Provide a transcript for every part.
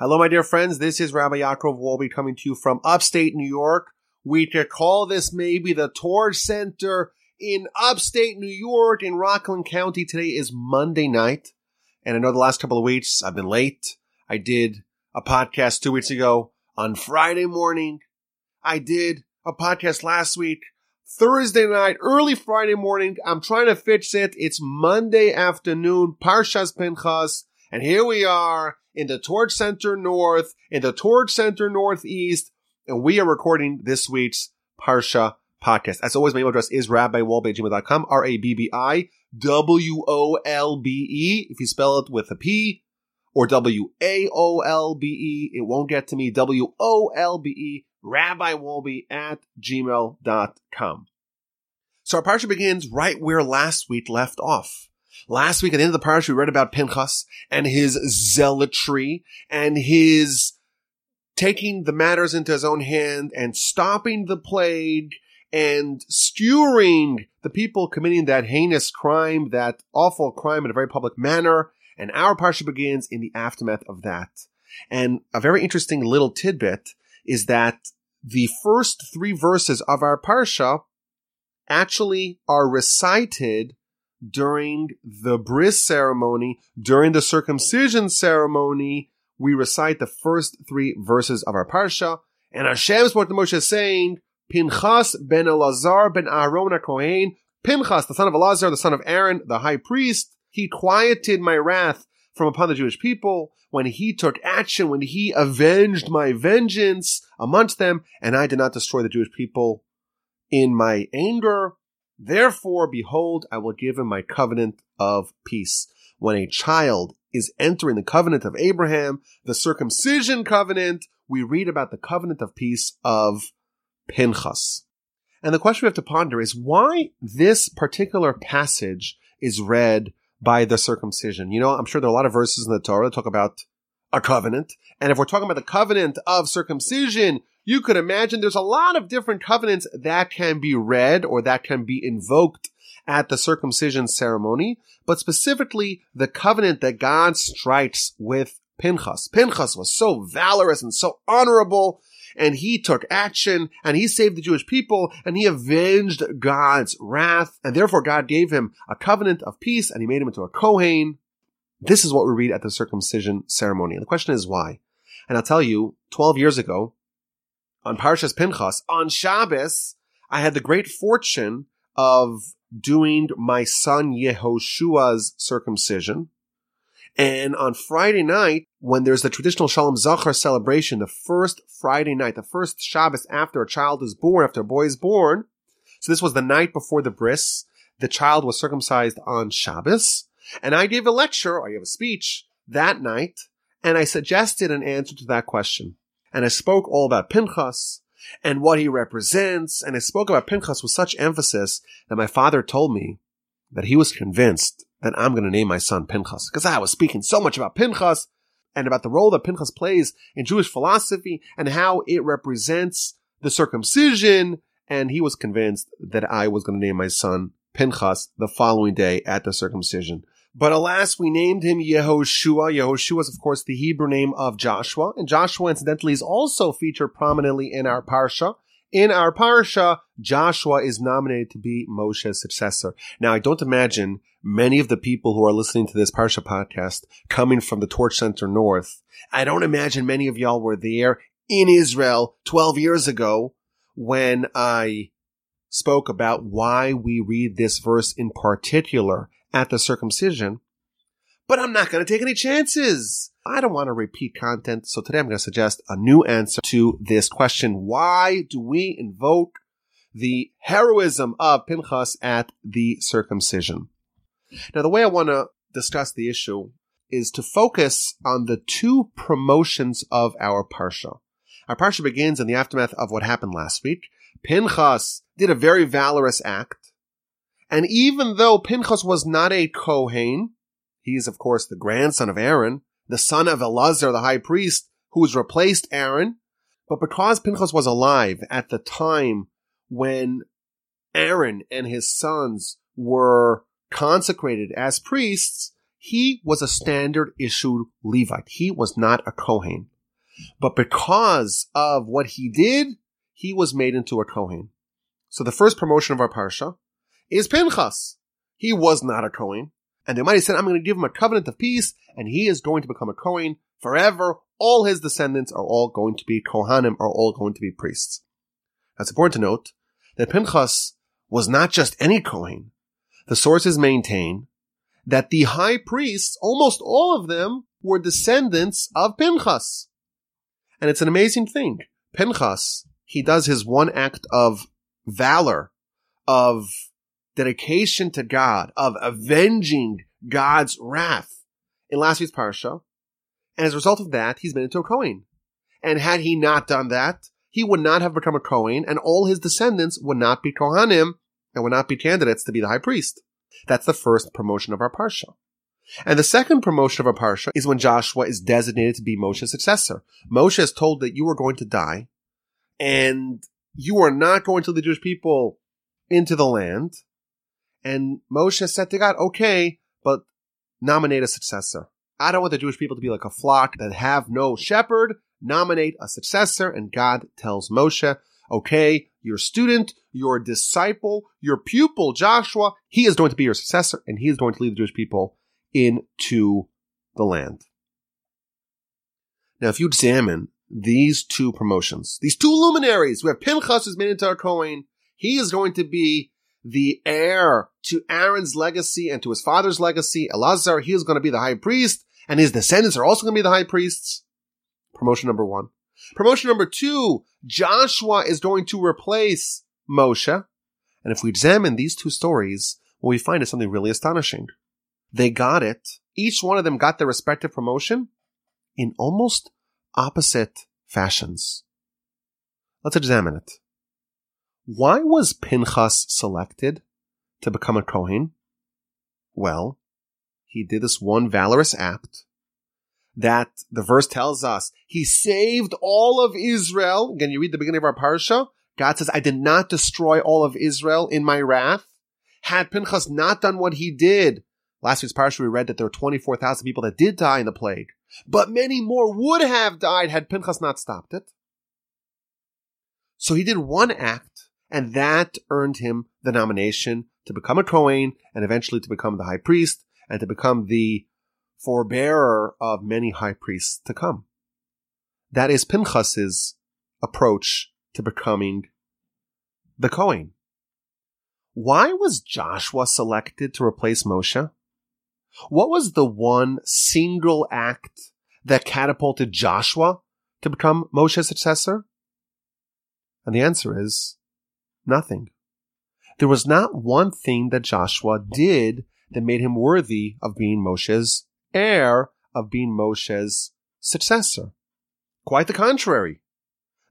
Hello, my dear friends. This is Rabbi Yaakov Wolbe coming to you from upstate New York. We could call this maybe the Torch Center in upstate New York in Rockland County. Today is Monday night. And I know the last couple of weeks I've been late. I did a podcast two weeks ago on Friday morning. I did a podcast last week, Thursday night, early Friday morning. I'm trying to fix it. It's Monday afternoon, Parshas Pinchas. And here we are in the Torch Center North, in the Torch Center Northeast, and we are recording this week's Parsha podcast. As always, my email address is rabbiwolbe@gmail.com, R-A-B-B-I-W-O-L-B-E. If you spell it with a P, or W-A-O-L-B-E, it won't get to me, W-O-L-B-E, rabbiwolbe at gmail.com. So our Parsha begins right where last week left off. Last week at the end of the parsha, we read about Pinchas and his zealotry and his taking the matters into his own hand and stopping the plague and skewering the people committing that heinous crime, that awful crime in a very public manner. And our parsha begins in the aftermath of that. And a very interesting little tidbit is that the first three verses of our parsha actually are recited during the bris ceremony, during the circumcision ceremony, we recite the first three verses of our parsha, and Hashem spoke to Moshe saying, Pinchas ben Elazar ben Aaron Kohen, Pinchas, the son of Elazar, the son of Aaron, the high priest, he quieted my wrath from upon the Jewish people when he took action, when he avenged my vengeance amongst them, and I did not destroy the Jewish people in my anger. Therefore, behold, I will give him my covenant of peace. When a child is entering the covenant of Abraham, the circumcision covenant, we read about the covenant of peace of Pinchas. And the question we have to ponder is why this particular passage is read by the circumcision. You know, I'm sure there are a lot of verses in the Torah that talk about a covenant. And if we're talking about the covenant of circumcision, you could imagine there's a lot of different covenants that can be read or that can be invoked at the circumcision ceremony, but specifically the covenant that God strikes with Pinchas. Pinchas was so valorous and so honorable, and he took action, and he saved the Jewish people, and he avenged God's wrath, and therefore God gave him a covenant of peace, and he made him into a Kohen. This is what we read at the circumcision ceremony. And the question is why? And I'll tell you, 12 years ago, on Parshas Pinchas, on Shabbos, I had the great fortune of doing my son Yehoshua's circumcision. And on Friday night, when there's the traditional Shalom Zachar celebration, the first Friday night, the first Shabbos after a child is born, after a boy is born, so this was the night before the bris, the child was circumcised on Shabbos, and I gave a lecture, I gave a speech that night, and I suggested an answer to that question. And I spoke all about Pinchas and what he represents. And I spoke about Pinchas with such emphasis that my father told me that he was convinced that I'm going to name my son Pinchas because I was speaking so much about Pinchas and about the role that Pinchas plays in Jewish philosophy and how it represents the circumcision. And he was convinced that I was going to name my son Pinchas the following day at the circumcision. But alas, we named him Yehoshua. Yehoshua is, of course, the Hebrew name of Joshua. And Joshua, incidentally, is also featured prominently in our Parsha. In our Parsha, Joshua is nominated to be Moshe's successor. Now, I don't imagine many of the people who are listening to this Parsha podcast coming from the Torch Center North. I don't imagine many of y'all were there in Israel 12 years ago when I spoke about why we read this verse in particular at the circumcision, but I'm not going to take any chances. I don't want to repeat content, so today I'm going to suggest a new answer to this question. Why do we invoke the heroism of Pinchas at the circumcision? Now, the way I want to discuss the issue is to focus on the two promotions of our Parsha. Our Parsha begins in the aftermath of what happened last week. Pinchas did a very valorous act. And even though Pinchas was not a Kohen, he is of course the grandson of Aaron, the son of Elazar, the high priest, who has replaced Aaron. But because Pinchas was alive at the time when Aaron and his sons were consecrated as priests, he was a standard issued Levite. He was not a Kohen. But because of what he did, he was made into a Kohen. So the first promotion of our Parsha is Pinchas. He was not a Kohen. And the Almighty said, I'm going to give him a covenant of peace, and he is going to become a Kohen forever. All his descendants are all going to be Kohanim, are all going to be priests. It's important to note that Pinchas was not just any Kohen. The sources maintain that the high priests, almost all of them, were descendants of Pinchas. And it's an amazing thing. Pinchas, he does his one act of valor, of dedication to God, of avenging God's wrath in last week's parsha. And as a result of that, he's made into a Kohen. And had he not done that, he would not have become a Kohen, and all his descendants would not be Kohanim and would not be candidates to be the high priest. That's the first promotion of our Parsha. And the second promotion of our Parsha is when Joshua is designated to be Moshe's successor. Moshe is told that you are going to die, and you are not going to lead the Jewish people into the land. And Moshe said to God, okay, but nominate a successor. I don't want the Jewish people to be like a flock that have no shepherd nominate a successor. And God tells Moshe, okay, your student, your disciple, your pupil, Joshua, he is going to be your successor and he is going to lead the Jewish people into the land. Now, if you examine these two promotions, these two luminaries, we have Pinchas who's made into our Kohen. He is going to be the heir to Aaron's legacy and to his father's legacy. Elazar, he is going to be the high priest and his descendants are also going to be the high priests. Promotion number one. Promotion number two, Joshua is going to replace Moshe. And if we examine these two stories, what we find is something really astonishing. They got it. Each one of them got their respective promotion in almost opposite fashions. Let's examine it. Why was Pinchas selected to become a Kohen? Well, he did this one valorous act that the verse tells us he saved all of Israel. Again, you read the beginning of our parsha. God says, I did not destroy all of Israel in my wrath. Had Pinchas not done what he did, last week's parsha we read that there were 24,000 people that did die in the plague, but many more would have died had Pinchas not stopped it. So he did one act, and that earned him the nomination to become a Kohen and eventually to become the high priest and to become the forbearer of many high priests to come. That is Pinchas's approach to becoming the Kohen. Why was Joshua selected to replace Moshe? What was the one single act that catapulted Joshua to become Moshe's successor? And the answer is nothing. There was not one thing that Joshua did that made him worthy of being Moshe's heir of being Moshe's successor. Quite the contrary.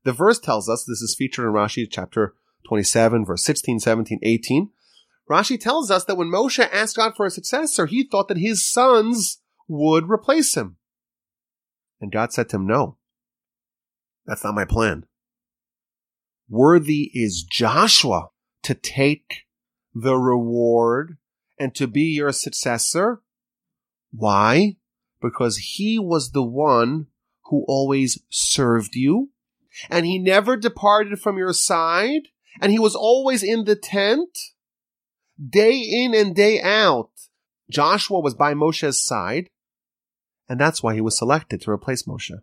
The verse tells us, this is featured in Rashi chapter 27, verse 16, 17, 18. Rashi tells us that when Moshe asked God for a successor, he thought that his sons would replace him. And God said to him, no, that's not my plan. Worthy is Joshua to take the reward and to be your successor why? Because he was the one who always served you and he never departed from your side and he was always in the tent day in and day out. Joshua was by Moshe's side and that's why he was selected to replace Moshe.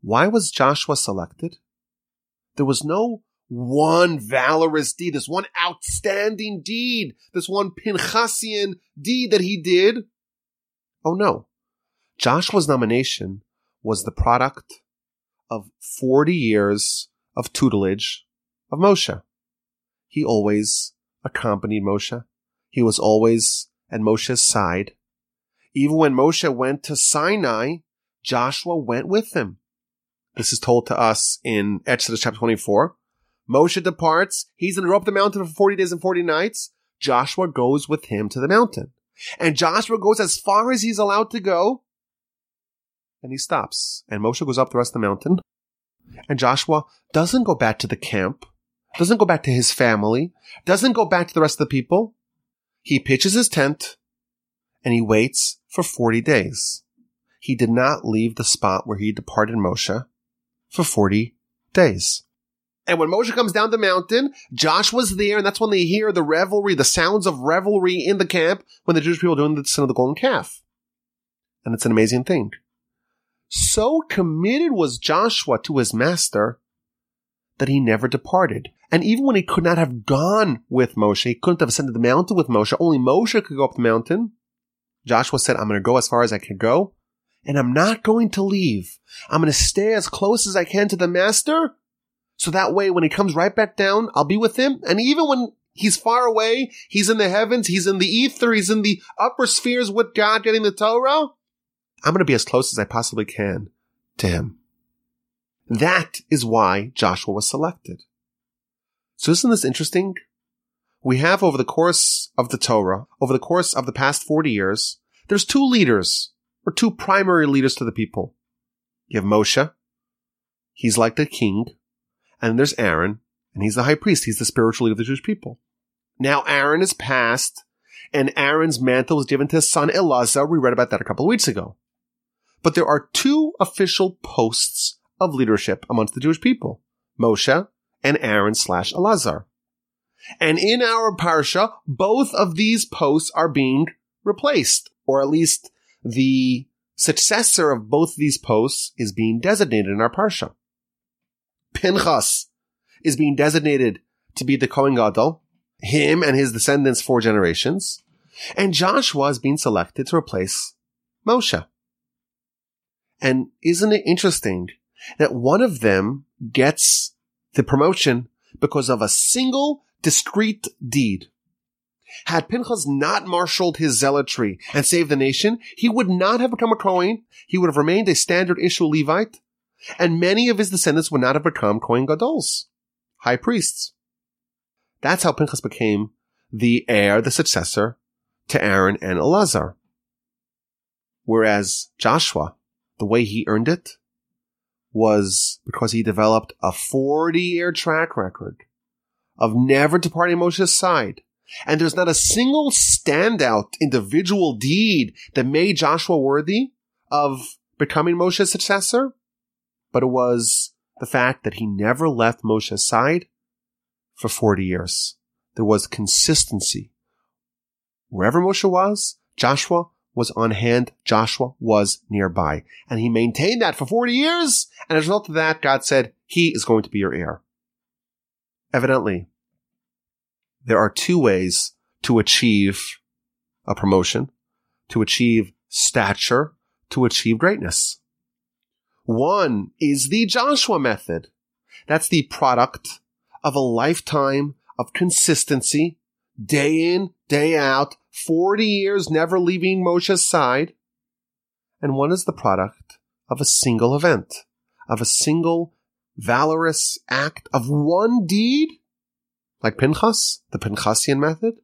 Why was Joshua selected? There was no one valorous deed, this one outstanding deed, this one Pinchasian deed that he did Oh no. Joshua's nomination was the product of 40 years of tutelage of Moshe. He always accompanied Moshe. He was always at Moshe's side. Even when Moshe went to Sinai, Joshua went with him. This is told to us in Exodus chapter 24. Moshe departs. He's going to go up the mountain for 40 days and 40 nights. Joshua goes with him to the mountain. And Joshua goes as far as he's allowed to go. And he stops. And Moshe goes up the rest of the mountain. And Joshua doesn't go back to the camp, doesn't go back to his family, doesn't go back to the rest of the people. He pitches his tent and he waits for 40 days. He did not leave the spot where he departed Moshe for 40 days. And when Moshe comes down the mountain, Joshua's there, and that's when they hear the revelry, the sounds of revelry in the camp when the Jewish people are doing the sin of the golden calf. And it's an amazing thing. So committed was Joshua to his master that he never departed. And even when he could not have gone with Moshe, he couldn't have ascended the mountain with Moshe, only Moshe could go up the mountain. Joshua said, I'm going to go as far as I can go, and I'm not going to leave. I'm going to stay as close as I can to the master, so that way when he comes right back down, I'll be with him. And even when he's far away, he's in the heavens, he's in the ether, he's in the upper spheres with God getting the Torah, I'm going to be as close as I possibly can to him. That is why Joshua was selected. So isn't this interesting? We have over the course of the Torah, over the course of the past 40 years, there's two leaders, or two primary leaders to the people. You have Moshe. He's like the king. And there's Aaron, and he's the high priest. He's the spiritual leader of the Jewish people. Now Aaron is passed, and Aaron's mantle was given to his son Elazar. We read about that a couple of weeks ago. But there are two official posts of leadership amongst the Jewish people. Moshe and Aaron slash Elazar. And in our parsha, both of these posts are being replaced, or at least the successor of both these posts is being designated in our parsha. Pinchas is being designated to be the Kohen Gadol, him and his descendants four generations, and Joshua is being selected to replace Moshe. And isn't it interesting that one of them gets the promotion because of a single discreet deed. Had Pinchas not marshaled his zealotry and saved the nation, he would not have become a Kohen. He would have remained a standard issue Levite, and many of his descendants would not have become Kohen Gadols, high priests. That's how Pinchas became the heir, the successor to Aaron and Elazar. Whereas Joshua, the way he earned it, was because he developed a 40 year track record of never departing Moshe's side. And there's not a single standout individual deed that made Joshua worthy of becoming Moshe's successor, but it was the fact that he never left Moshe's side for 40 years. There was consistency. Wherever Moshe was, Joshua was on hand, Joshua was nearby. And he maintained that for 40 years. And as a result of that, God said, he is going to be your heir. Evidently, there are two ways to achieve a promotion, to achieve stature, to achieve greatness. One is the Joshua method. That's the product of a lifetime of consistency, day in, day out, 40 years never leaving Moshe's side. And one is the product of a single event, of a single valorous act of one deed, like Pinchas, the Pinchasian method.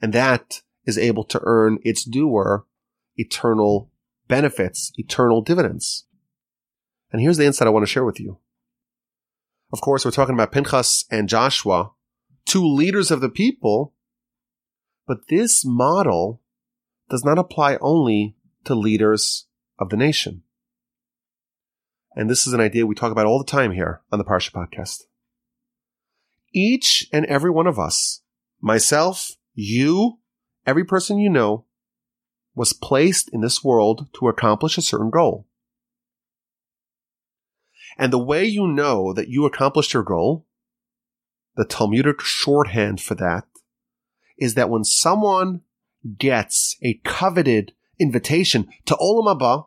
And that is able to earn its doer eternal benefits, eternal dividends. And here's the insight I want to share with you. Of course, we're talking about Pinchas and Joshua, two leaders of the people but this model does not apply only to leaders of the nation. And this is an idea we talk about all the time here on the Parsha podcast. Each and every one of us, myself, you, every person you know, was placed in this world to accomplish a certain goal. And the way you know that you accomplished your goal, the Talmudic shorthand for that is that when someone gets a coveted invitation to Olam Haba,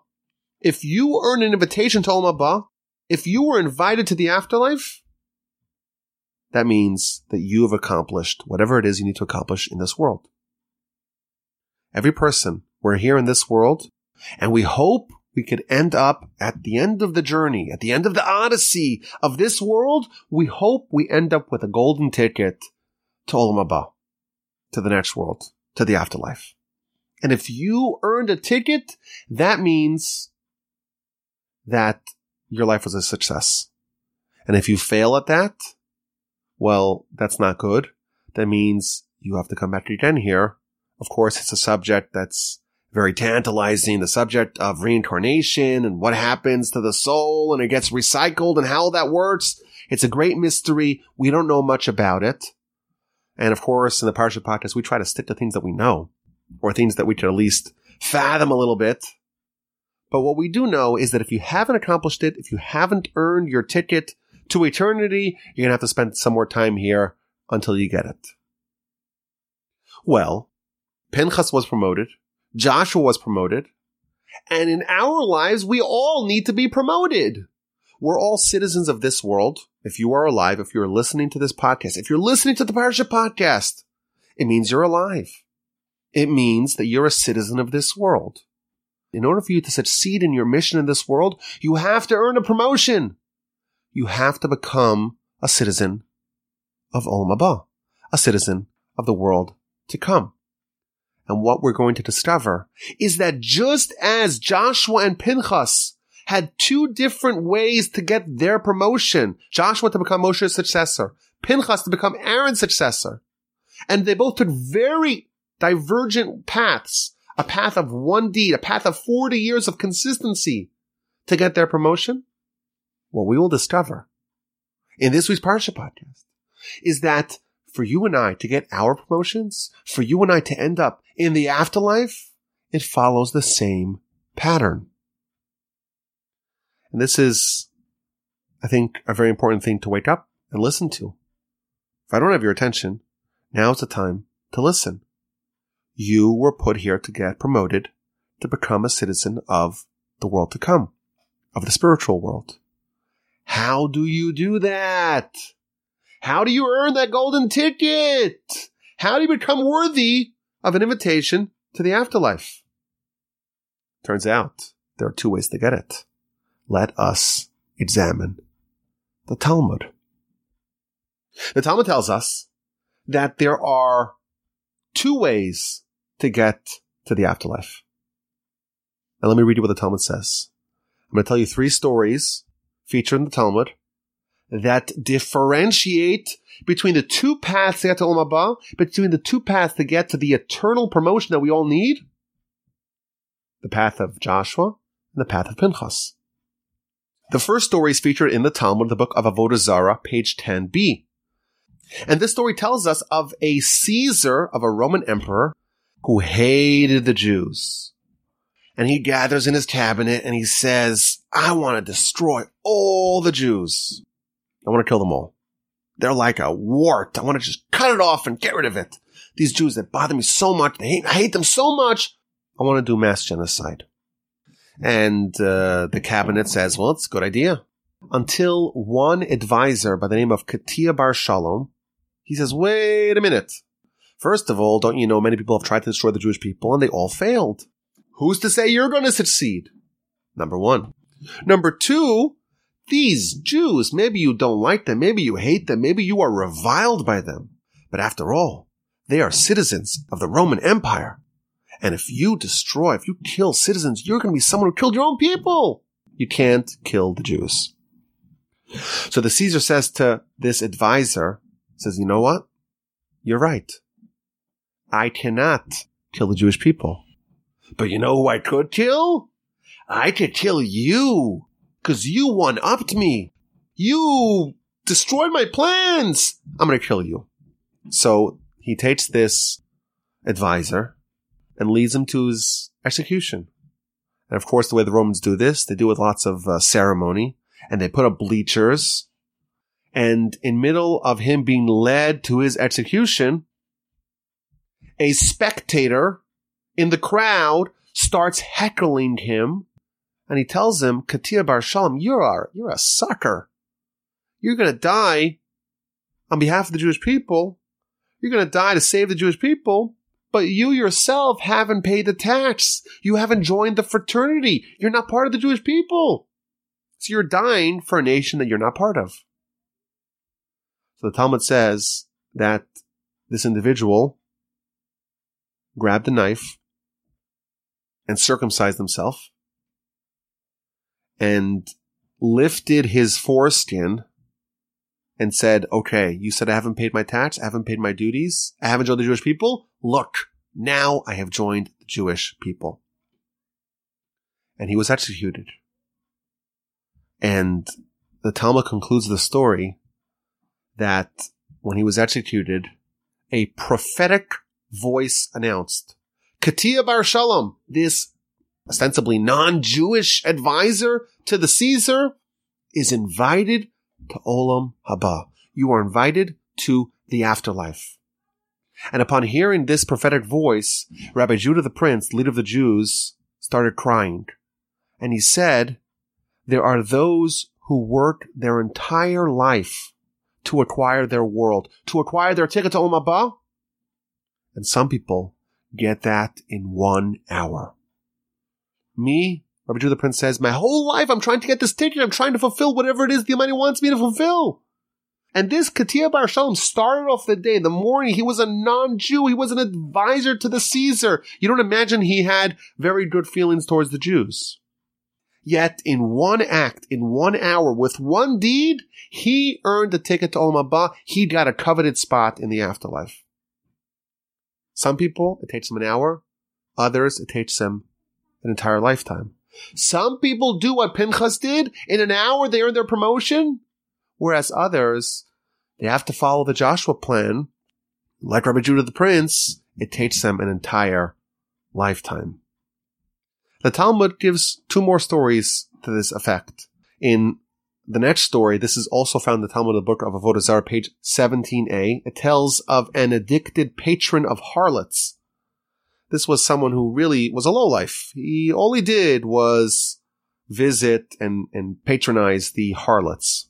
if you earn an invitation to Olam Haba, if you were invited to the afterlife, that means that you have accomplished whatever it is you need to accomplish in this world. Every person, we're here in this world, and we hope we could end up at the end of the journey, at the end of the odyssey of this world, we hope we end up with a golden ticket to Olam Haba to the next world, to the afterlife. And if you earned a ticket, that means that your life was a success. And if you fail at that, well, that's not good. That means you have to come back again here Of course, it's a subject that's very tantalizing. The subject of reincarnation and what happens to the soul and it gets recycled and how that works. It's a great mystery. We don't know much about it. And of course, in the Parsha podcast, we try to stick to things that we know or things that we can at least fathom a little bit. But what we do know is that if you haven't accomplished it, if you haven't earned your ticket to eternity, you're going to have to spend some more time here until you get it. Well, Pinchas was promoted. Joshua was promoted. And in our lives, we all need to be promoted. We're all citizens of this world. If you are alive, if you're listening to this podcast, if you're listening to the Parsha podcast, it means you're alive. It means that you're a citizen of this world. In order for you to succeed in your mission in this world, you have to earn a promotion. You have to become a citizen of umm Olam Haba, a citizen of the world to come. And what we're going to discover is that just as Joshua and Pinchas had two different ways to get their promotion, Joshua to become Moshe's successor, Pinchas to become Aaron's successor, and they both took very divergent paths, a path of one deed, a path of 40 years of consistency to get their promotion. What we will discover in this week's Parsha podcast is that for you and I to get our promotions, for you and I to end up in the afterlife, it follows the same pattern. And this is, I think, a very important thing to wake up and listen to. If I don't have your attention, now is the time to listen. You were put here to get promoted to become a citizen of the world to come, of the spiritual world. How do you do that? How do you earn that golden ticket? How do you become worthy of an invitation to the afterlife? Turns out there are two ways to get it. Let us examine the Talmud. The Talmud tells us that there are two ways to get to the afterlife. Now let me read you what the Talmud says. I'm going to tell you three stories featured in the Talmud that differentiate between the two paths to get to Olam between the two paths to get to the eternal promotion that we all need, the path of Joshua and the path of Pinchas. The first story is featured in the Talmud, the book of Avodah Zarah, page 10b. And this story tells us of a Caesar, of a Roman emperor, who hated the Jews. And he gathers in his cabinet and he says, I want to destroy all the Jews. I want to kill them all. They're like a wart. I want to just cut it off and get rid of it. These Jews that bother me so much, hate, I hate them so much. I want to do mass genocide. And uh, the cabinet says, well, it's a good idea. Until one advisor by the name of Katia Bar Shalom, he says, wait a minute. First of all, don't you know many people have tried to destroy the Jewish people and they all failed? Who's to say you're going to succeed? Number one. Number two, these Jews, maybe you don't like them, maybe you hate them, maybe you are reviled by them. But after all, they are citizens of the Roman Empire. And if you destroy, if you kill citizens, you're going to be someone who killed your own people. You can't kill the Jews. So the Caesar says to this advisor, says, you know what? You're right. I cannot kill the Jewish people. But you know who I could kill? I could kill you because you one upped me. You destroyed my plans. I'm going to kill you. So he takes this advisor and leads him to his execution. And of course, the way the Romans do this, they do it with lots of uh, ceremony and they put up bleachers. And in middle of him being led to his execution, a spectator in the crowd starts heckling him and he tells him, Katia Bar Shalom, you're a, you're a sucker. You're going to die on behalf of the Jewish people. You're going to die to save the Jewish people, but you yourself haven't paid the tax. You haven't joined the fraternity. You're not part of the Jewish people. So you're dying for a nation that you're not part of. So the Talmud says that this individual grabbed a knife and circumcised himself and lifted his foreskin and said, okay, you said I haven't paid my tax. I haven't paid my duties. I haven't joined the Jewish people. Look, Now I have joined the Jewish people. And he was executed. And the Talmud concludes the story that when he was executed, a prophetic voice announced, Katia Bar Shalom, this ostensibly non-Jewish advisor to the Caesar, is invited to Olam Haba. You are invited to the afterlife. And upon hearing this prophetic voice, Rabbi Judah the Prince, leader of the Jews, started crying. And he said, there are those who work their entire life to acquire their world, to acquire their ticket to Olam Haba. And some people get that in one hour. Me, Rabbi Judah the Prince says, my whole life I'm trying to get this ticket. I'm trying to fulfill whatever it is the Almighty wants me to fulfill. And this Katia Bar Shalom started off the day, the morning. He was a non-Jew. He was an advisor to the Caesar. You don't imagine he had very good feelings towards the Jews. Yet in one act, in one hour, with one deed, he earned a ticket to Olam Haba. He got a coveted spot in the afterlife. Some people, it takes them an hour. Others, it takes them an entire lifetime. Some people do what Pinchas did. In an hour, they earn their promotion. Whereas others, they have to follow the Joshua plan. Like Rabbi Judah the Prince, it takes them an entire lifetime. The Talmud gives two more stories to this effect. In the next story, this is also found in the Talmud, the book of Avodah Zarah, page 17a. It tells of an addicted patron of harlots. This was someone who really was a lowlife. He, all he did was visit and, and patronize the harlots.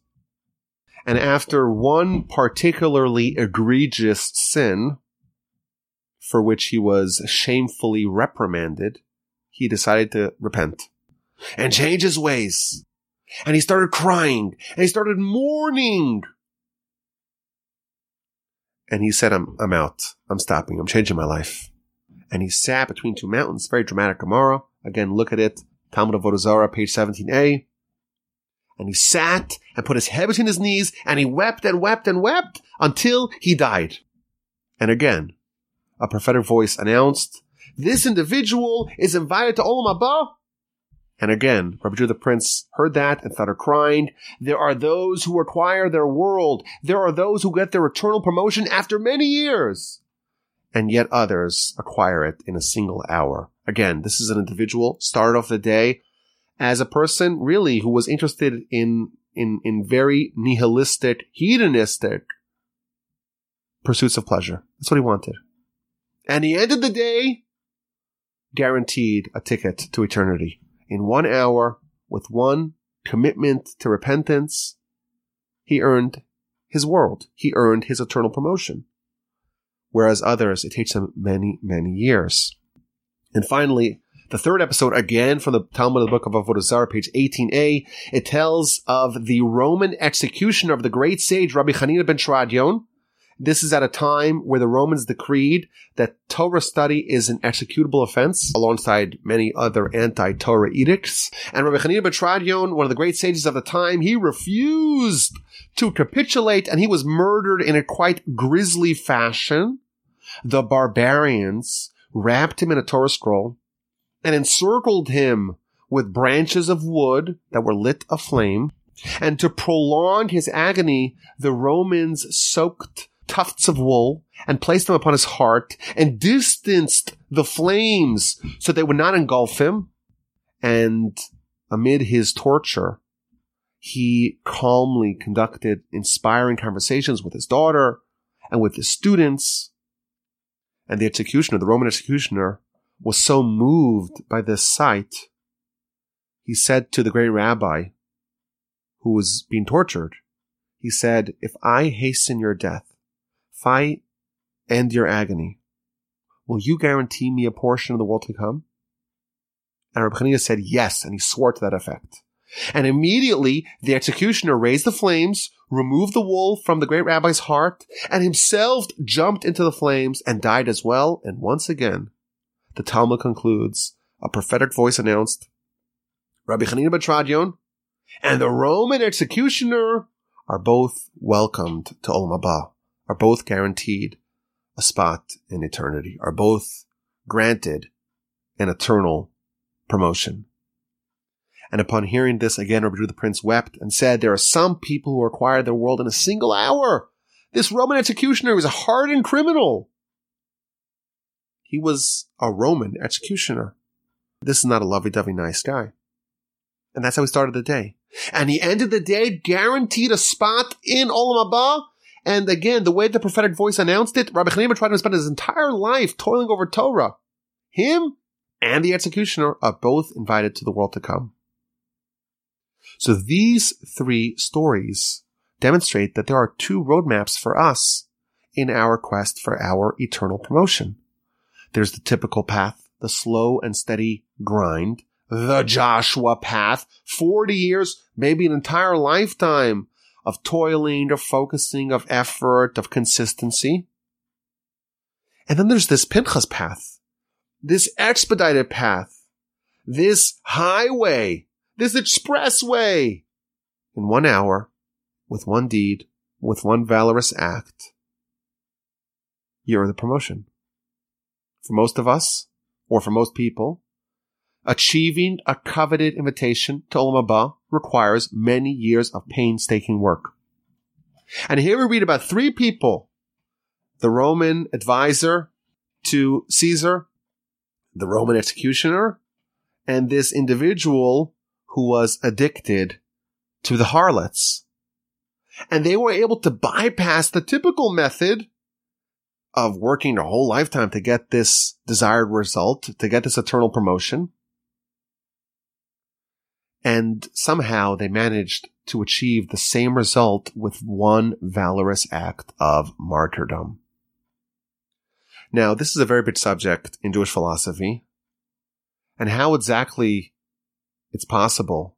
And after one particularly egregious sin, for which he was shamefully reprimanded, he decided to repent and change his ways. And he started crying and he started mourning. And he said, I'm, I'm out. I'm stopping. I'm changing my life. And he sat between two mountains. Very dramatic Gemara. Again, look at it. Talmud of Avodah Zarah, page 17a. And he sat and put his head between his knees and he wept and wept and wept until he died. And again, a prophetic voice announced, this individual is invited to Olam Haba. And again, Rabbi Judah the Prince heard that and started crying. There are those who acquire their world. There are those who get their eternal promotion after many years. And yet others acquire it in a single hour. Again, this is an individual, started off the day as a person really who was interested in in in very nihilistic, hedonistic pursuits of pleasure. That's what he wanted. And he ended the day guaranteed a ticket to eternity in one hour with one commitment to repentance. He earned his world. He earned his eternal promotion. Whereas others, it takes them many, many years. And finally, the third episode, again from the Talmud of the Book of Avodah Zarah, page 18a, it tells of the Roman executioner of the great sage Rabbi Hanina ben Teradion. This is at a time where the Romans decreed that Torah study is an executable offense alongside many other anti-Torah edicts. And Rabbi Hanina ben Teradion, one of the great sages of the time, he refused to capitulate and he was murdered in a quite grisly fashion. The barbarians wrapped him in a Torah scroll and encircled him with branches of wood that were lit aflame. And to prolong his agony, the Romans soaked tufts of wool and placed them upon his heart and distanced the flames so they would not engulf him. And amid his torture, he calmly conducted inspiring conversations with his daughter and with his students. And the executioner, the Roman executioner, was so moved by this sight, he said to the great rabbi who was being tortured, he said, if I hasten your death, I end your agony, will you guarantee me a portion of the world to come? And Rabbi Hanina said yes, and he swore to that effect. And immediately the executioner raised the flames, removed the wool from the great rabbi's heart, and himself jumped into the flames and died as well. And once again, the Talmud concludes, a prophetic voice announced, Rabbi Hanina ben Teradion and the Roman executioner are both welcomed to Olam Haba, are both guaranteed a spot in eternity, are both granted an eternal promotion. And upon hearing this again, Rabbi the Prince wept and said, There are some people who acquire their world in a single hour. This Roman executioner was a hardened criminal. He was a Roman executioner. This is not a lovey-dovey nice guy. And that's how he started the day. And he ended the day guaranteed a spot in Olam Haba. And again, the way the prophetic voice announced it, Rabbi Chanina tried to spend his entire life toiling over Torah. Him and the executioner are both invited to the world to come. So these three stories demonstrate that there are two roadmaps for us in our quest for our eternal promotion. There's the typical path, the slow and steady grind, the Joshua path, 40 years, maybe an entire lifetime of toiling, of focusing, of effort, of consistency. And then there's this Pinchas path, this expedited path, this highway, this expressway. In one hour, with one deed, with one valorous act, you're the promotion. For most of us, or for most people, achieving a coveted invitation to Olam Haba requires many years of painstaking work. And here we read about three people, the Roman advisor to Caesar, the Roman executioner, and this individual who was addicted to the harlots. And they were able to bypass the typical method of working their whole lifetime to get this desired result, to get this eternal promotion. And somehow they managed to achieve the same result with one valorous act of martyrdom. Now, this is a very big subject in Jewish philosophy and how exactly it's possible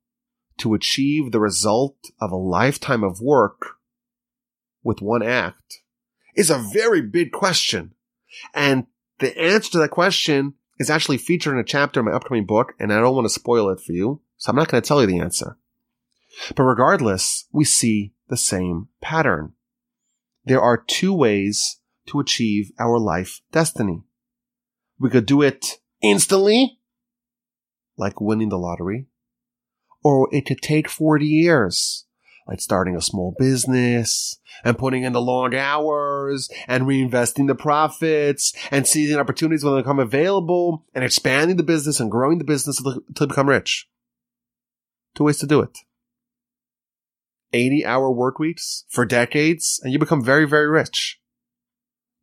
to achieve the result of a lifetime of work with one act is a very big question. And the answer to that question is actually featured in a chapter in my upcoming book, and I don't want to spoil it for you, so I'm not going to tell you the answer. But regardless, we see the same pattern. There are two ways to achieve our life destiny. We could do it instantly, like winning the lottery, or it could take 40 years, like starting a small business and putting in the long hours and reinvesting the profits and seizing opportunities when they become available and expanding the business and growing the business to become rich. Two ways to do it. 80 hour work weeks for decades and you become very, very rich.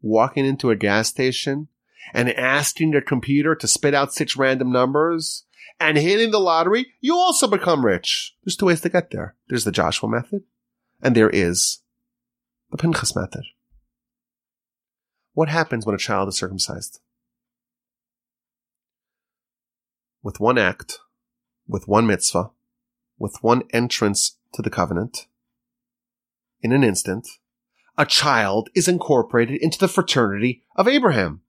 Walking into a gas station and asking the computer to spit out six random numbers and hitting the lottery, you also become rich. There's two ways to get there. There's the Joshua method, and there is the Pinchas method. What happens when a child is circumcised? With one act, with one mitzvah, with one entrance to the covenant, in an instant, a child is incorporated into the fraternity of Abraham.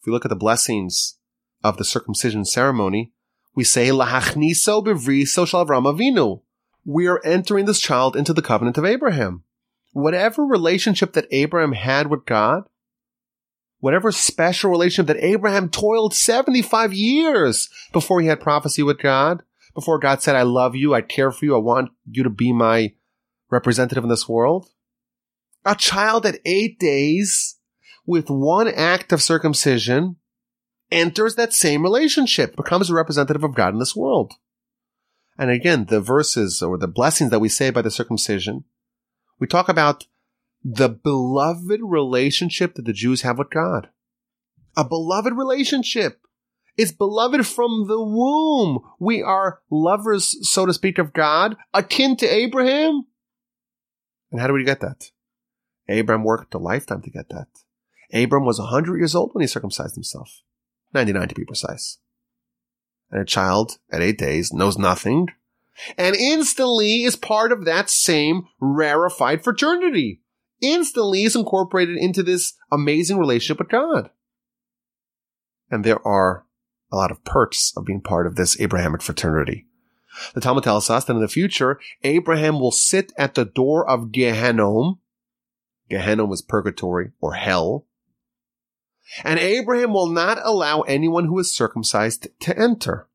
If we look at the blessings of the circumcision ceremony, we say, Lahachniso bevriso shal Avram Avinu. We are entering this child into the covenant of Abraham. Whatever relationship that Abraham had with God, whatever special relationship that Abraham toiled 75 years before he had prophecy with God, before God said, I love you, I care for you, I want you to be my representative in this world. A child at eight days with one act of circumcision enters that same relationship, becomes a representative of God in this world. And again, the verses or the blessings that we say by the circumcision, we talk about the beloved relationship that the Jews have with God. A beloved relationship. It's beloved from the womb. We are lovers, so to speak, of God, akin to Abraham. And how do we get that? Abraham worked a lifetime to get that. Abram was 100 years old when he circumcised himself. 99 to be precise. And a child at eight days knows nothing and instantly is part of that same rarefied fraternity. Instantly is incorporated into this amazing relationship with God. And there are a lot of perks of being part of this Abrahamic fraternity. The Talmud tells us that in the future, Abraham will sit at the door of Gehenom. Gehenom is purgatory or hell And Abraham will not allow anyone who is circumcised to enter.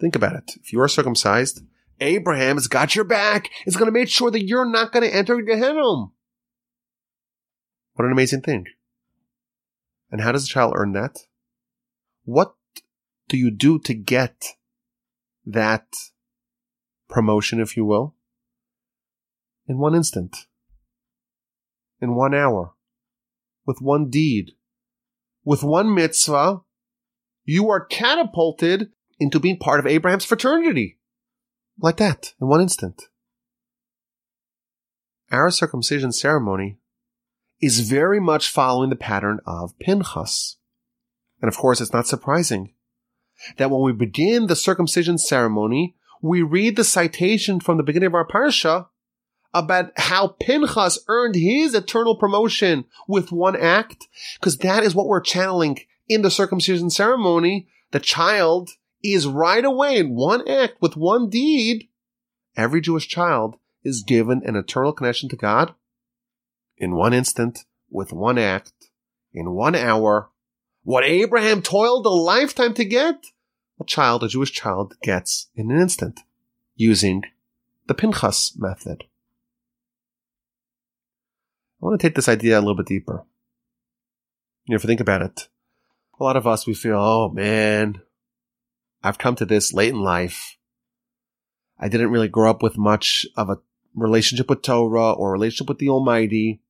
Think about it. If you are circumcised, Abraham has got your back. Is going to make sure that you're not going to enter Gehenna. What an amazing thing. And how does a child earn that? What do you do to get that promotion, if you will? In one instant. In one hour. With one deed. With one mitzvah. You are catapulted into being part of Abraham's fraternity. Like that, in one instant. Our circumcision ceremony is very much following the pattern of Pinchas. And of course, it's not surprising that when we begin the circumcision ceremony, we read the citation from the beginning of our parsha about how Pinchas earned his eternal promotion with one act, because that is what we're channeling in the circumcision ceremony. The child is right away in one act with one deed. Every Jewish child is given an eternal connection to God in one instant, with one act, in one hour. What Abraham toiled a lifetime to get, a child, a Jewish child, gets in an instant using the Pinchas method. I want to take this idea a little bit deeper. You know, if you think about it, a lot of us, we feel, oh man, I've come to this late in life. I didn't really grow up with much of a relationship with Torah or relationship with the Almighty.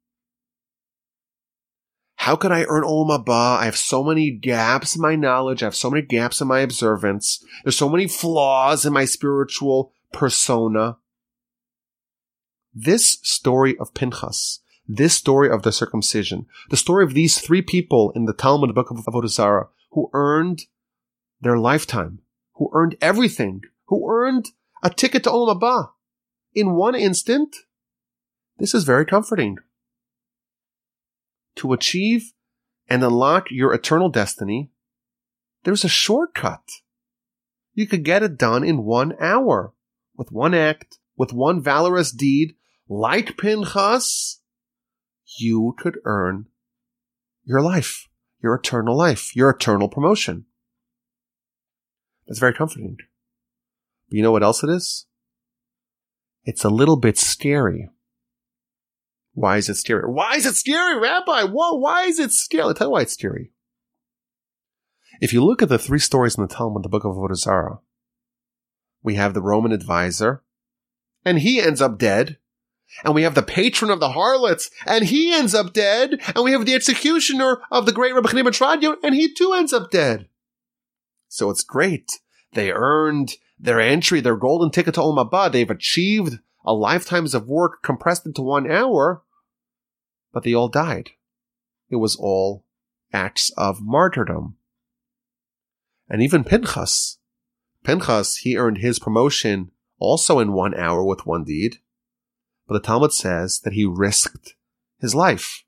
How could I earn Olam Haba? I have so many gaps in my knowledge. I have so many gaps in my observance. There's so many flaws in my spiritual persona. This story of Pinchas, this story of the circumcision, the story of these three people in the Talmud, book of Avodah Zarah, who earned their lifetime, who earned everything, who earned a ticket to Olam Haba in one instant. This is very comforting to achieve and unlock your eternal destiny, there's a shortcut. You could get it done in one hour with one act, with one valorous deed, like Pinchas. You could earn your life, your eternal life, your eternal promotion. That's very comforting. But you know what else it is? It's a little bit scary. Why is it scary? Why is it scary, Rabbi? Whoa, why is it scary? I'll tell you why it's scary. If you look at the three stories in the Talmud, the book of Avodah we have the Roman advisor, and he ends up dead. And we have the patron of the harlots, and he ends up dead. And we have the executioner of the great Rabbi Chanina Tradion, and he too ends up dead. So it's great. They earned their entry, their golden ticket to Olam Haba. They've achieved a lifetimes of work compressed into one hour, but they all died. It was all acts of martyrdom. And even Pinchas, Pinchas, he earned his promotion also in one hour with one deed. But the Talmud says that he risked his life.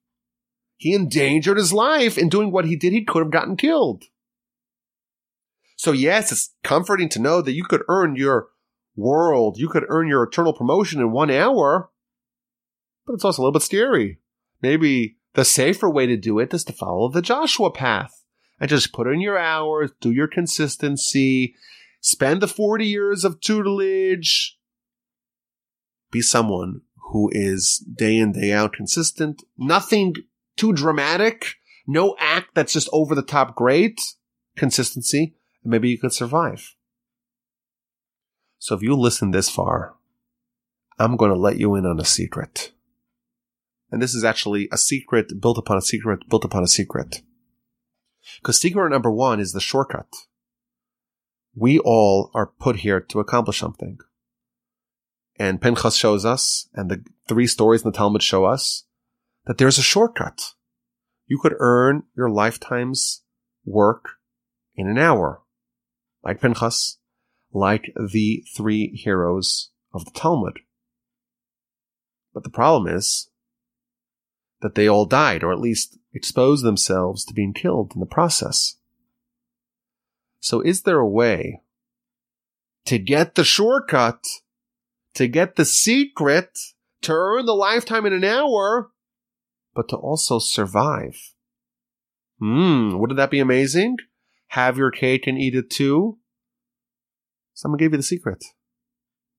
He endangered his life in doing what he did. He could have gotten killed. So yes, it's comforting to know that you could earn your world, you could earn your eternal promotion in one hour, but it's also a little bit scary. Maybe the safer way to do it is to follow the Joshua path and just put in your hours, do your consistency, spend the 40 years of tutelage, be someone who is day in, day out consistent, nothing too dramatic, no act that's just over the top great, consistency, and maybe you could survive. So if you listen this far, I'm going to let you in on a secret. And this is actually a secret built upon a secret built upon a secret. Because secret number one is the shortcut. We all are put here to accomplish something. And Pinchas shows us, and the three stories in the Talmud show us, that there's a shortcut. You could earn your lifetime's work in an hour. Like Pinchas, like the three heroes of the Talmud. But the problem is that they all died, or at least exposed themselves to being killed in the process. So is there a way to get the shortcut, to get the secret, to earn the lifetime in an hour, but to also survive? Hmm, wouldn't that be amazing? Have your cake and eat it too? Someone gave you the secret.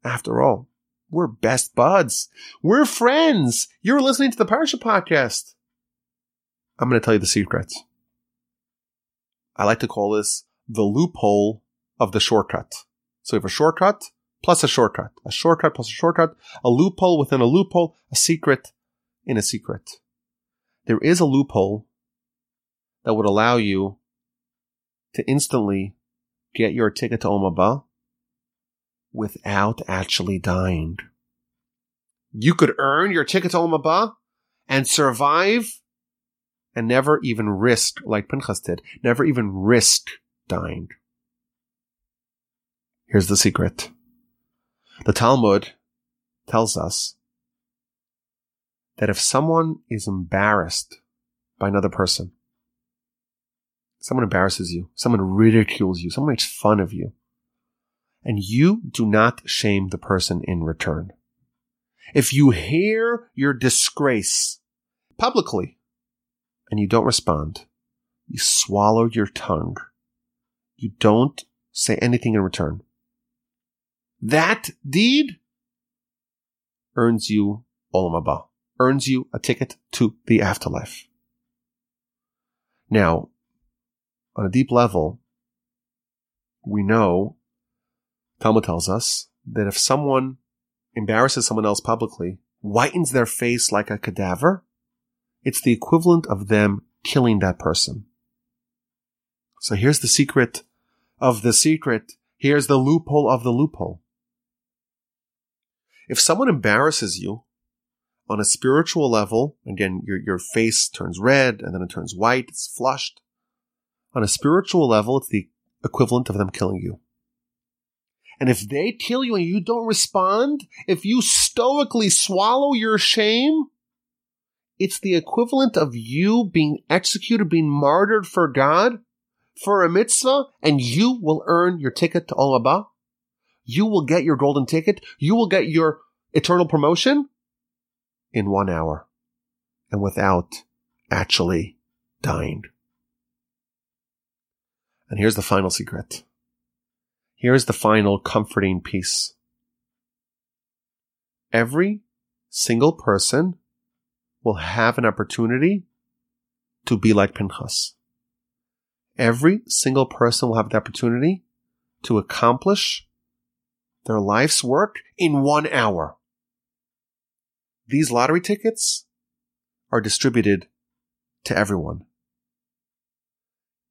After all, we're best buds. We're friends. You're listening to the Parsha podcast. I'm going to tell you the secret. I like to call this the loophole of the shortcut. So we have a shortcut plus a shortcut, a shortcut plus a shortcut, a loophole within a loophole, a secret in a secret. There is a loophole that would allow you to instantly get your ticket to Olam Haba without actually dying. You could earn your ticket to Olam and survive and never even risk, like Pinchas did, never even risk dying. Here's the secret. The Talmud tells us that if someone is embarrassed by another person, someone embarrasses you, someone ridicules you, someone makes fun of you, and you do not shame the person in return. If you hear your disgrace publicly and you don't respond, you swallow your tongue. You don't say anything in return. That deed earns you Olam Haba, earns you a ticket to the afterlife. Now, on a deep level, we know, Talmud tells us, that if someone embarrasses someone else publicly, whitens their face like a cadaver, it's the equivalent of them killing that person. So here's the secret of the secret. Here's the loophole of the loophole. If someone embarrasses you on a spiritual level, again, your, your face turns red and then it turns white, it's flushed. On a spiritual level, it's the equivalent of them killing you. And if they kill you and you don't respond, if you stoically swallow your shame, it's the equivalent of you being executed, being martyred for God, for a mitzvah, and you will earn your ticket to Olam Haba you will get your golden ticket. You will get your eternal promotion in one hour and without actually dying. And here's the final secret. Here's the final comforting piece. Every single person will have an opportunity to be like Pinchas. Every single person will have the opportunity to accomplish their life's work in one hour. These lottery tickets are distributed to everyone.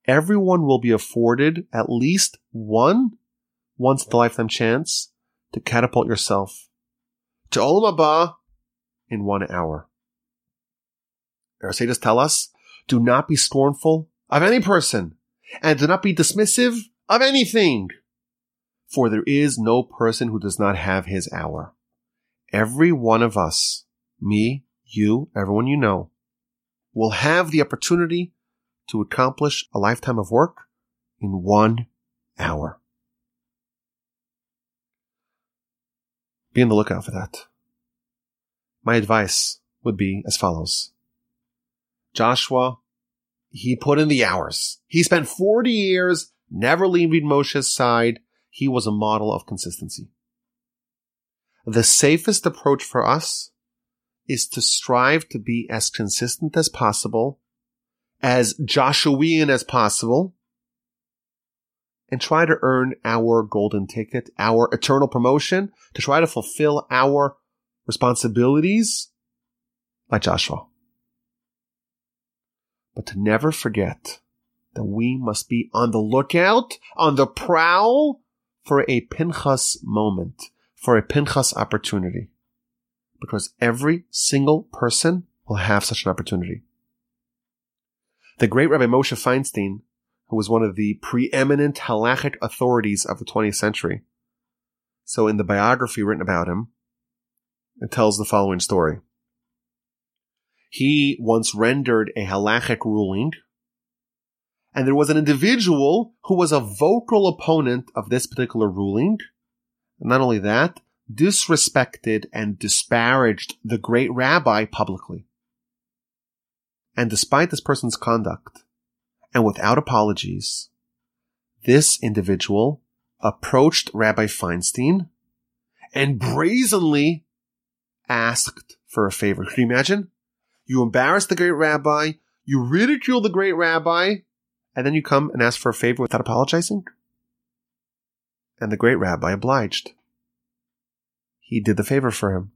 Everyone will be afforded at least one once a lifetime chance to catapult yourself to Olam Haba in one hour. Our sages tell us, do not be scornful of any person and do not be dismissive of anything. For there is no person who does not have his hour. Every one of us, me, you, everyone you know, will have the opportunity to accomplish a lifetime of work in one hour. Be on the lookout for that. My advice would be as follows. Joshua, he put in the hours. He spent 40 years never leaving Moshe's side, he was a model of consistency. The safest approach for us is to strive to be as consistent as possible, as Joshuian as possible, and try to earn our golden ticket, our eternal promotion, to try to fulfill our responsibilities like Joshua. But to never forget that we must be on the lookout, on the prowl for a Pinchas moment, for a Pinchas opportunity. Because every single person will have such an opportunity. The great Rabbi Moshe Feinstein, who was one of the preeminent halachic authorities of the 20th century. So in the biography written about him, it tells the following story. He once rendered a halachic ruling and there was an individual who was a vocal opponent of this particular ruling. And not only that, disrespected and disparaged the great rabbi publicly. And despite this person's conduct, and without apologies, this individual approached Rabbi Feinstein and brazenly asked for a favor. Can you imagine? You embarrass the great rabbi, you ridicule the great rabbi, and then you come and ask for a favor without apologizing? And the great rabbi obliged. He did the favor for him.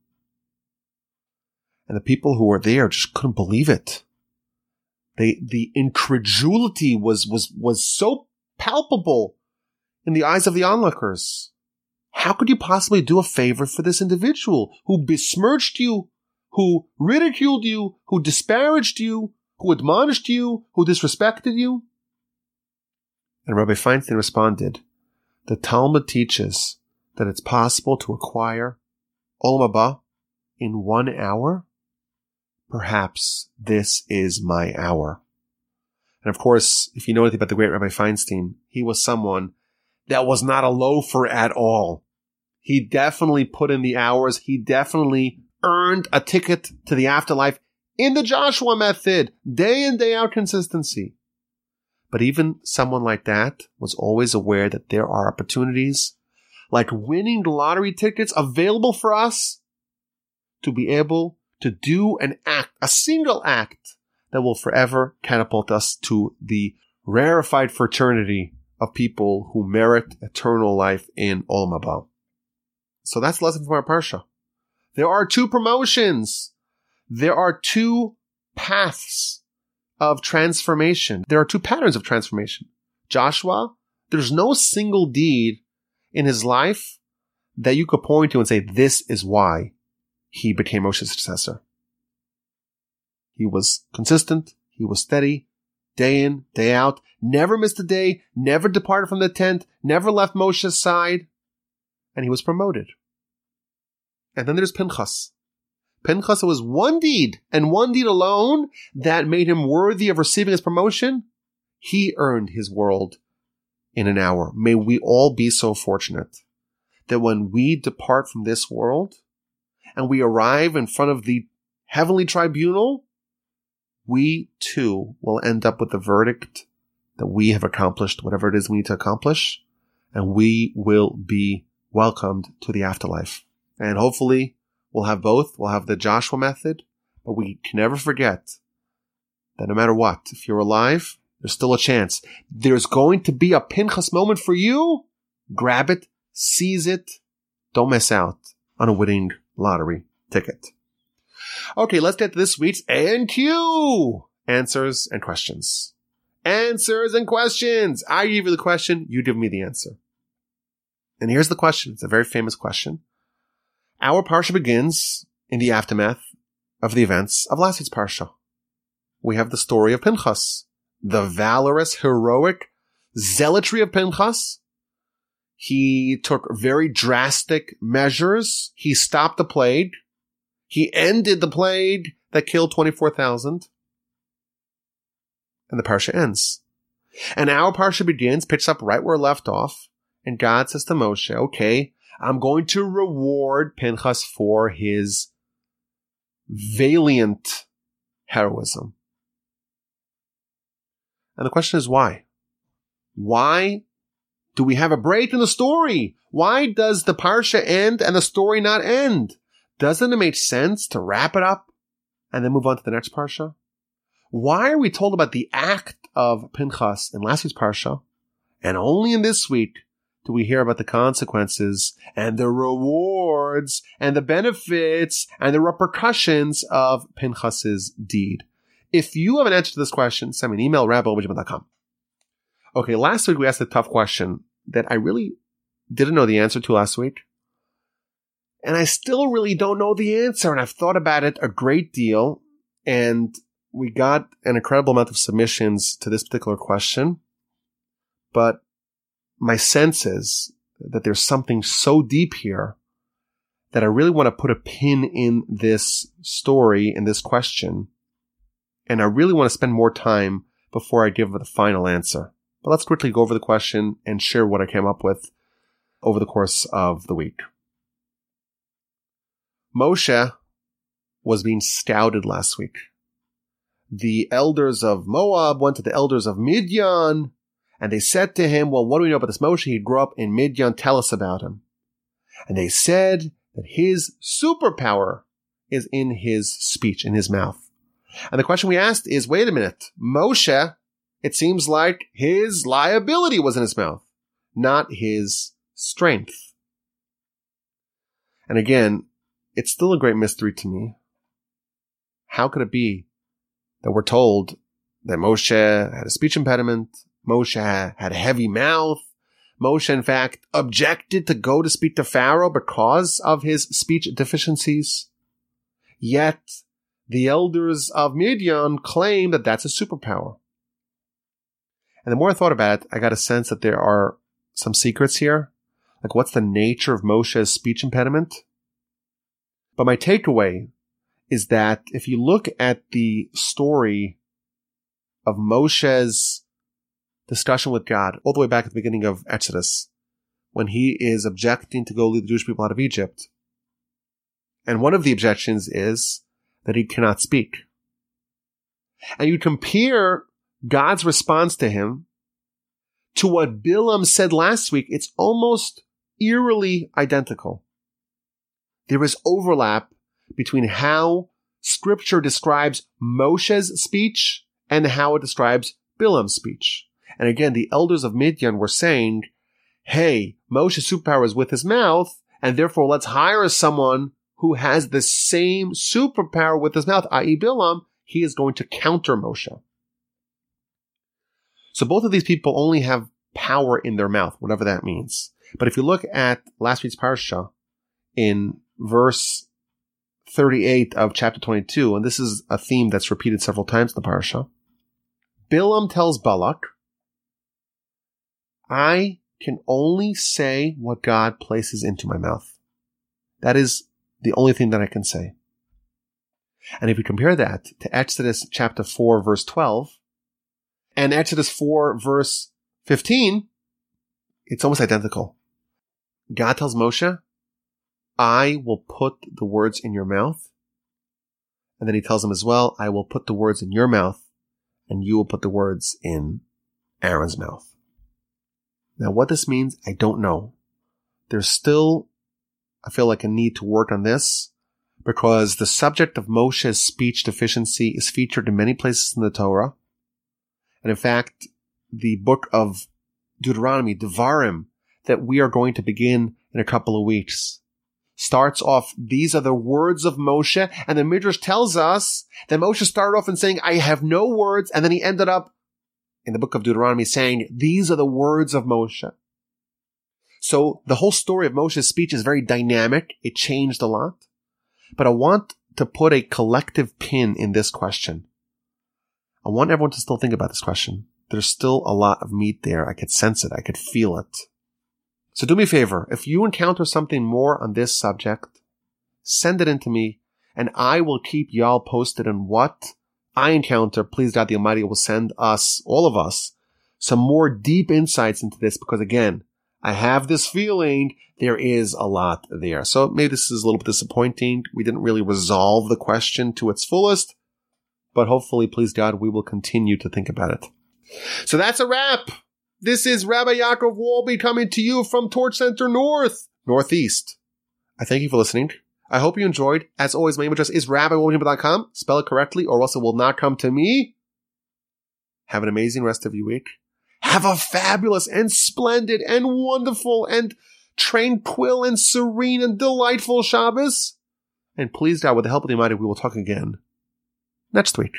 And the people who were there just couldn't believe it. They, the incredulity was, was, was so palpable in the eyes of the onlookers. How could you possibly do a favor for this individual who besmirched you, who ridiculed you, who disparaged you, who admonished you, who disrespected you? And Rabbi Feinstein responded, the Talmud teaches that it's possible to acquire Olam Haba in one hour. Perhaps this is my hour. And of course, if you know anything about the great Rabbi Feinstein, he was someone that was not a loafer at all. He definitely put in the hours. He definitely earned a ticket to the afterlife in the Joshua method, day in, day out consistency. But even someone like that was always aware that there are opportunities like winning lottery tickets available for us to be able to do an act, a single act that will forever catapult us to the rarefied fraternity of people who merit eternal life in Olam Haba. So that's the lesson from our parsha. There are two promotions. There are two paths of transformation. There are two patterns of transformation. Joshua, there's no single deed in his life that you could point to and say, this is why he became Moshe's successor. He was consistent. He was steady day in, day out, never missed a day, never departed from the tent, never left Moshe's side, and he was promoted. And then there's Pinchas. Pinchas was one deed and one deed alone that made him worthy of receiving his promotion. He earned his world in an hour. May we all be so fortunate that when we depart from this world and we arrive in front of the heavenly tribunal, we too will end up with the verdict that we have accomplished whatever it is we need to accomplish, and we will be welcomed to the afterlife. And hopefully we'll have both. We'll have the Joshua method, but we can never forget that no matter what, if you're alive, there's still a chance. There's going to be a Pinchas moment for you. Grab it, seize it. Don't miss out on a winning lottery ticket. Okay, let's get to this week's ANQ. Answers and questions. Answers and questions. I give you the question, you give me the answer. And here's the question. It's a very famous question. Our parsha begins in the aftermath of the events of last week's parsha. We have the story of Pinchas, the valorous, heroic zealotry of Pinchas. He took very drastic measures. He stopped the plague. He ended the plague that killed 24,000. And the parsha ends. And our parsha begins, picks up right where it left off. And God says to Moshe, okay, I'm going to reward Pinchas for his valiant heroism. And the question is why? Why do we have a break in the story? Why does the parsha end and the story not end? Doesn't it make sense to wrap it up and then move on to the next parsha? Why are we told about the act of Pinchas in last week's parsha, and only in this week do we hear about the consequences and the rewards and the benefits and the repercussions of Pinchas's deed? If you have an answer to this question, send me an email, rabbi.com. Okay, last week we asked a tough question that I really didn't know the answer to last week. And I still really don't know the answer. And I've thought about it a great deal. And we got an incredible amount of submissions to this particular question. But my sense is that there's something so deep here that I really want to put a pin in this story, in this question. And I really want to spend more time before I give the final answer. But let's quickly go over the question and share what I came up with over the course of the week. Moshe was being scouted last week. the elders of Moab went to the elders of Midian, and they said to him, Well, what do we know about this Moshe? He grew up in Midian. Tell us about him. And they said that his superpower is in his speech, in his mouth. And the question we asked is, wait a minute, Moshe, it seems like his liability was in his mouth, not his strength. And again, it's still a great mystery to me. How could it be that we're told that Moshe had a speech impediment, Moshe had a heavy mouth, Moshe, in fact, objected to go to speak to Pharaoh because of his speech deficiencies. Yet, the elders of Midian claim that that's a superpower. And the more I thought about it, I got a sense that there are some secrets here. Like, what's the nature of Moshe's speech impediment? But my takeaway is that if you look at the story of Moshe's discussion with God all the way back at the beginning of Exodus when he is objecting to go lead the Jewish people out of Egypt. And one of the objections is that he cannot speak. And you compare God's response to him to what Bilam said last week, it's almost eerily identical. There is overlap between how scripture describes Moshe's speech and how it describes Bilam's speech. And again, the elders of Midian were saying, hey, Moshe's superpower is with his mouth, and therefore let's hire someone who has the same superpower with his mouth, i.e. Bilam, he is going to counter Moshe. So both of these people only have power in their mouth, whatever that means. But if you look at last week's parsha in verse 38 of chapter 22, and this is a theme that's repeated several times in the parsha, Bilam tells Balak, I can only say what God places into my mouth. That is the only thing that I can say. And if you compare that to Exodus chapter 4 verse 12 and Exodus 4 verse 15, it's almost identical. God tells Moshe, I will put the words in your mouth. And then he tells him as well, I will put the words in your mouth and you will put the words in Aaron's mouth. Now, what this means, I don't know. There's still, I feel like a need to work on this because the subject of Moshe's speech deficiency is featured in many places in the Torah. And in fact, the book of Deuteronomy, Devarim, that we are going to begin in a couple of weeks, starts off, these are the words of Moshe, and the Midrash tells us that Moshe started off in saying, I have no words, and then he ended up in the book of Deuteronomy saying, these are the words of Moshe. So the whole story of Moshe's speech is very dynamic. It changed a lot. But I want to put a collective pin in this question. I want everyone to still think about this question. There's still a lot of meat there. I could sense it. I could feel it. So do me a favor. If you encounter something more on this subject, send it in to me and I will keep y'all posted on what I encounter, please God the Almighty will send us, all of us, some more deep insights into this because again, I have this feeling there is a lot there. So maybe this is a little bit disappointing. We didn't really resolve the question to its fullest, but hopefully, please God, we will continue to think about it. So that's a wrap. This is Rabbi Yaakov Wolbe coming to you from Torch Center North, Northeast. I thank you for listening. I hope you enjoyed. As always, my email address is rabbiwolbe.com. Spell it correctly or else it will not come to me. Have an amazing rest of your week. Have a fabulous and splendid and wonderful and tranquil and serene and delightful Shabbos. And please God, with the help of the Almighty, we will talk again next week.